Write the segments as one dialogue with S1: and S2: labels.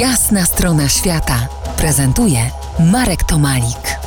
S1: Jasna strona świata prezentuje Marek Tomalik.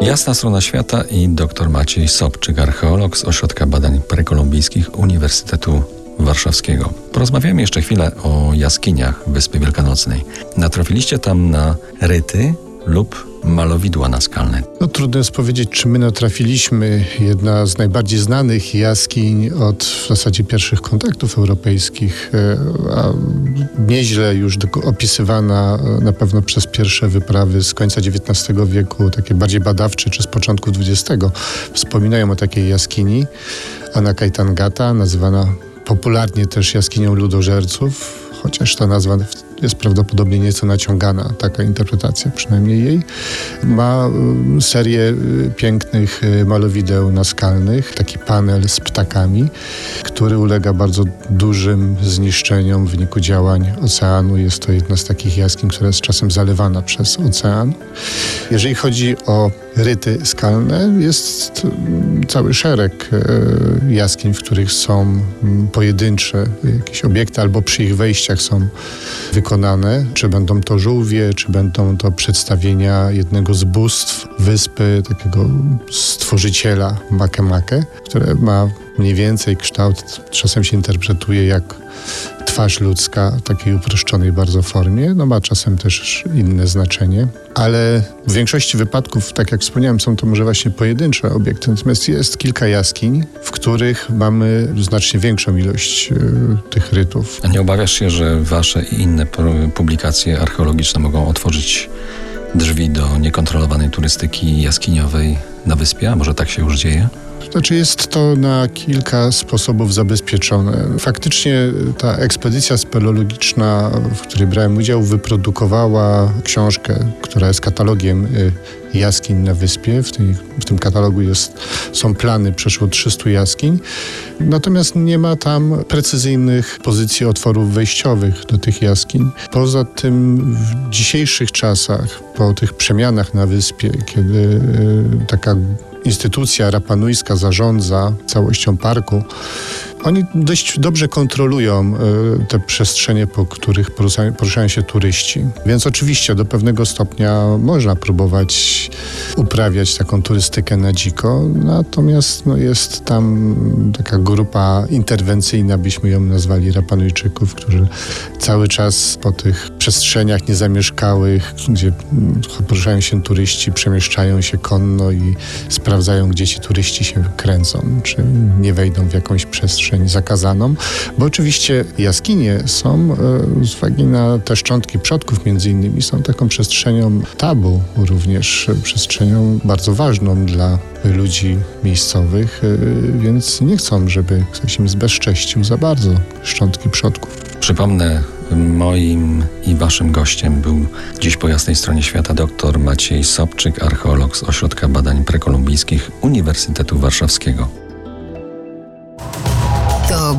S2: Jasna strona świata i dr Maciej Sobczyk, archeolog z Ośrodka Badań Prekolumbijskich Uniwersytetu Warszawskiego. Porozmawiamy jeszcze chwilę o jaskiniach Wyspy Wielkanocnej. Natrafiliście tam na ryty lub malowidła naskalne.
S3: No, trudno jest powiedzieć, czy my natrafiliśmy. Jedna z najbardziej znanych jaskiń od w zasadzie pierwszych kontaktów europejskich, e, a nieźle już opisywana e, na pewno przez pierwsze wyprawy z końca XIX wieku, takie bardziej badawcze, czy z początku XX, wspominają o takiej jaskini. Anakaitangata, nazywana popularnie też jaskinią ludożerców, chociaż ta nazwa jest prawdopodobnie nieco naciągana, taka interpretacja przynajmniej jej. Ma y, serię y, pięknych y, malowideł naskalnych, taki panel z ptakami, który ulega bardzo dużym zniszczeniom w wyniku działań oceanu. Jest to jedna z takich jaskiń, która jest czasem zalewana przez ocean. Jeżeli chodzi o ryty skalne, jest cały szereg jaskiń, w których są pojedyncze jakieś obiekty albo przy ich wejściach są wykonane. Czy będą to żółwie, czy będą to przedstawienia jednego z bóstw wyspy, takiego stworzyciela Makemake, które ma mniej więcej kształt, czasem się interpretuje jak twarz ludzka w takiej uproszczonej bardzo formie, no ma czasem też inne znaczenie, ale w większości wypadków, tak jak wspomniałem, są to może właśnie pojedyncze obiekty, natomiast jest kilka jaskiń, w których mamy znacznie większą ilość y, tych rytów.
S2: A nie obawiasz się, że wasze i inne publikacje archeologiczne mogą otworzyć drzwi do niekontrolowanej turystyki jaskiniowej na wyspie? A może tak się już dzieje?
S3: Znaczy jest to na kilka sposobów zabezpieczone. Faktycznie ta ekspedycja speleologiczna, w której brałem udział, wyprodukowała książkę, która jest katalogiem y, jaskiń na wyspie. W, w tym katalogu jest, są plany przeszło 300 jaskiń. Natomiast nie ma tam precyzyjnych pozycji otworów wejściowych do tych jaskiń. Poza tym w dzisiejszych czasach, po tych przemianach na wyspie, kiedy y, taka instytucja rapanujska zarządza całością parku, oni dość dobrze kontrolują e, te przestrzenie, po których poruszają, się turyści. Więc oczywiście do pewnego stopnia można próbować uprawiać taką turystykę na dziko, natomiast no, jest tam taka grupa interwencyjna, byśmy ją nazwali Rapanujczyków, którzy cały czas po tych przestrzeniach niezamieszkałych, gdzie poruszają się turyści, przemieszczają się konno i sprawdzają, gdzie ci turyści się kręcą, czy nie wejdą w jakąś przestrzeń przestrzeń zakazaną, bo oczywiście jaskinie są e, z uwagi na te szczątki przodków między innymi są taką przestrzenią tabu, również przestrzenią bardzo ważną dla ludzi miejscowych, e, więc nie chcą, żeby ktoś im zbezcześcił za bardzo szczątki przodków.
S2: Przypomnę, moim i waszym gościem był dziś po jasnej stronie świata dr Maciej Sobczyk, archeolog z Ośrodka Badań Prekolumbijskich Uniwersytetu Warszawskiego.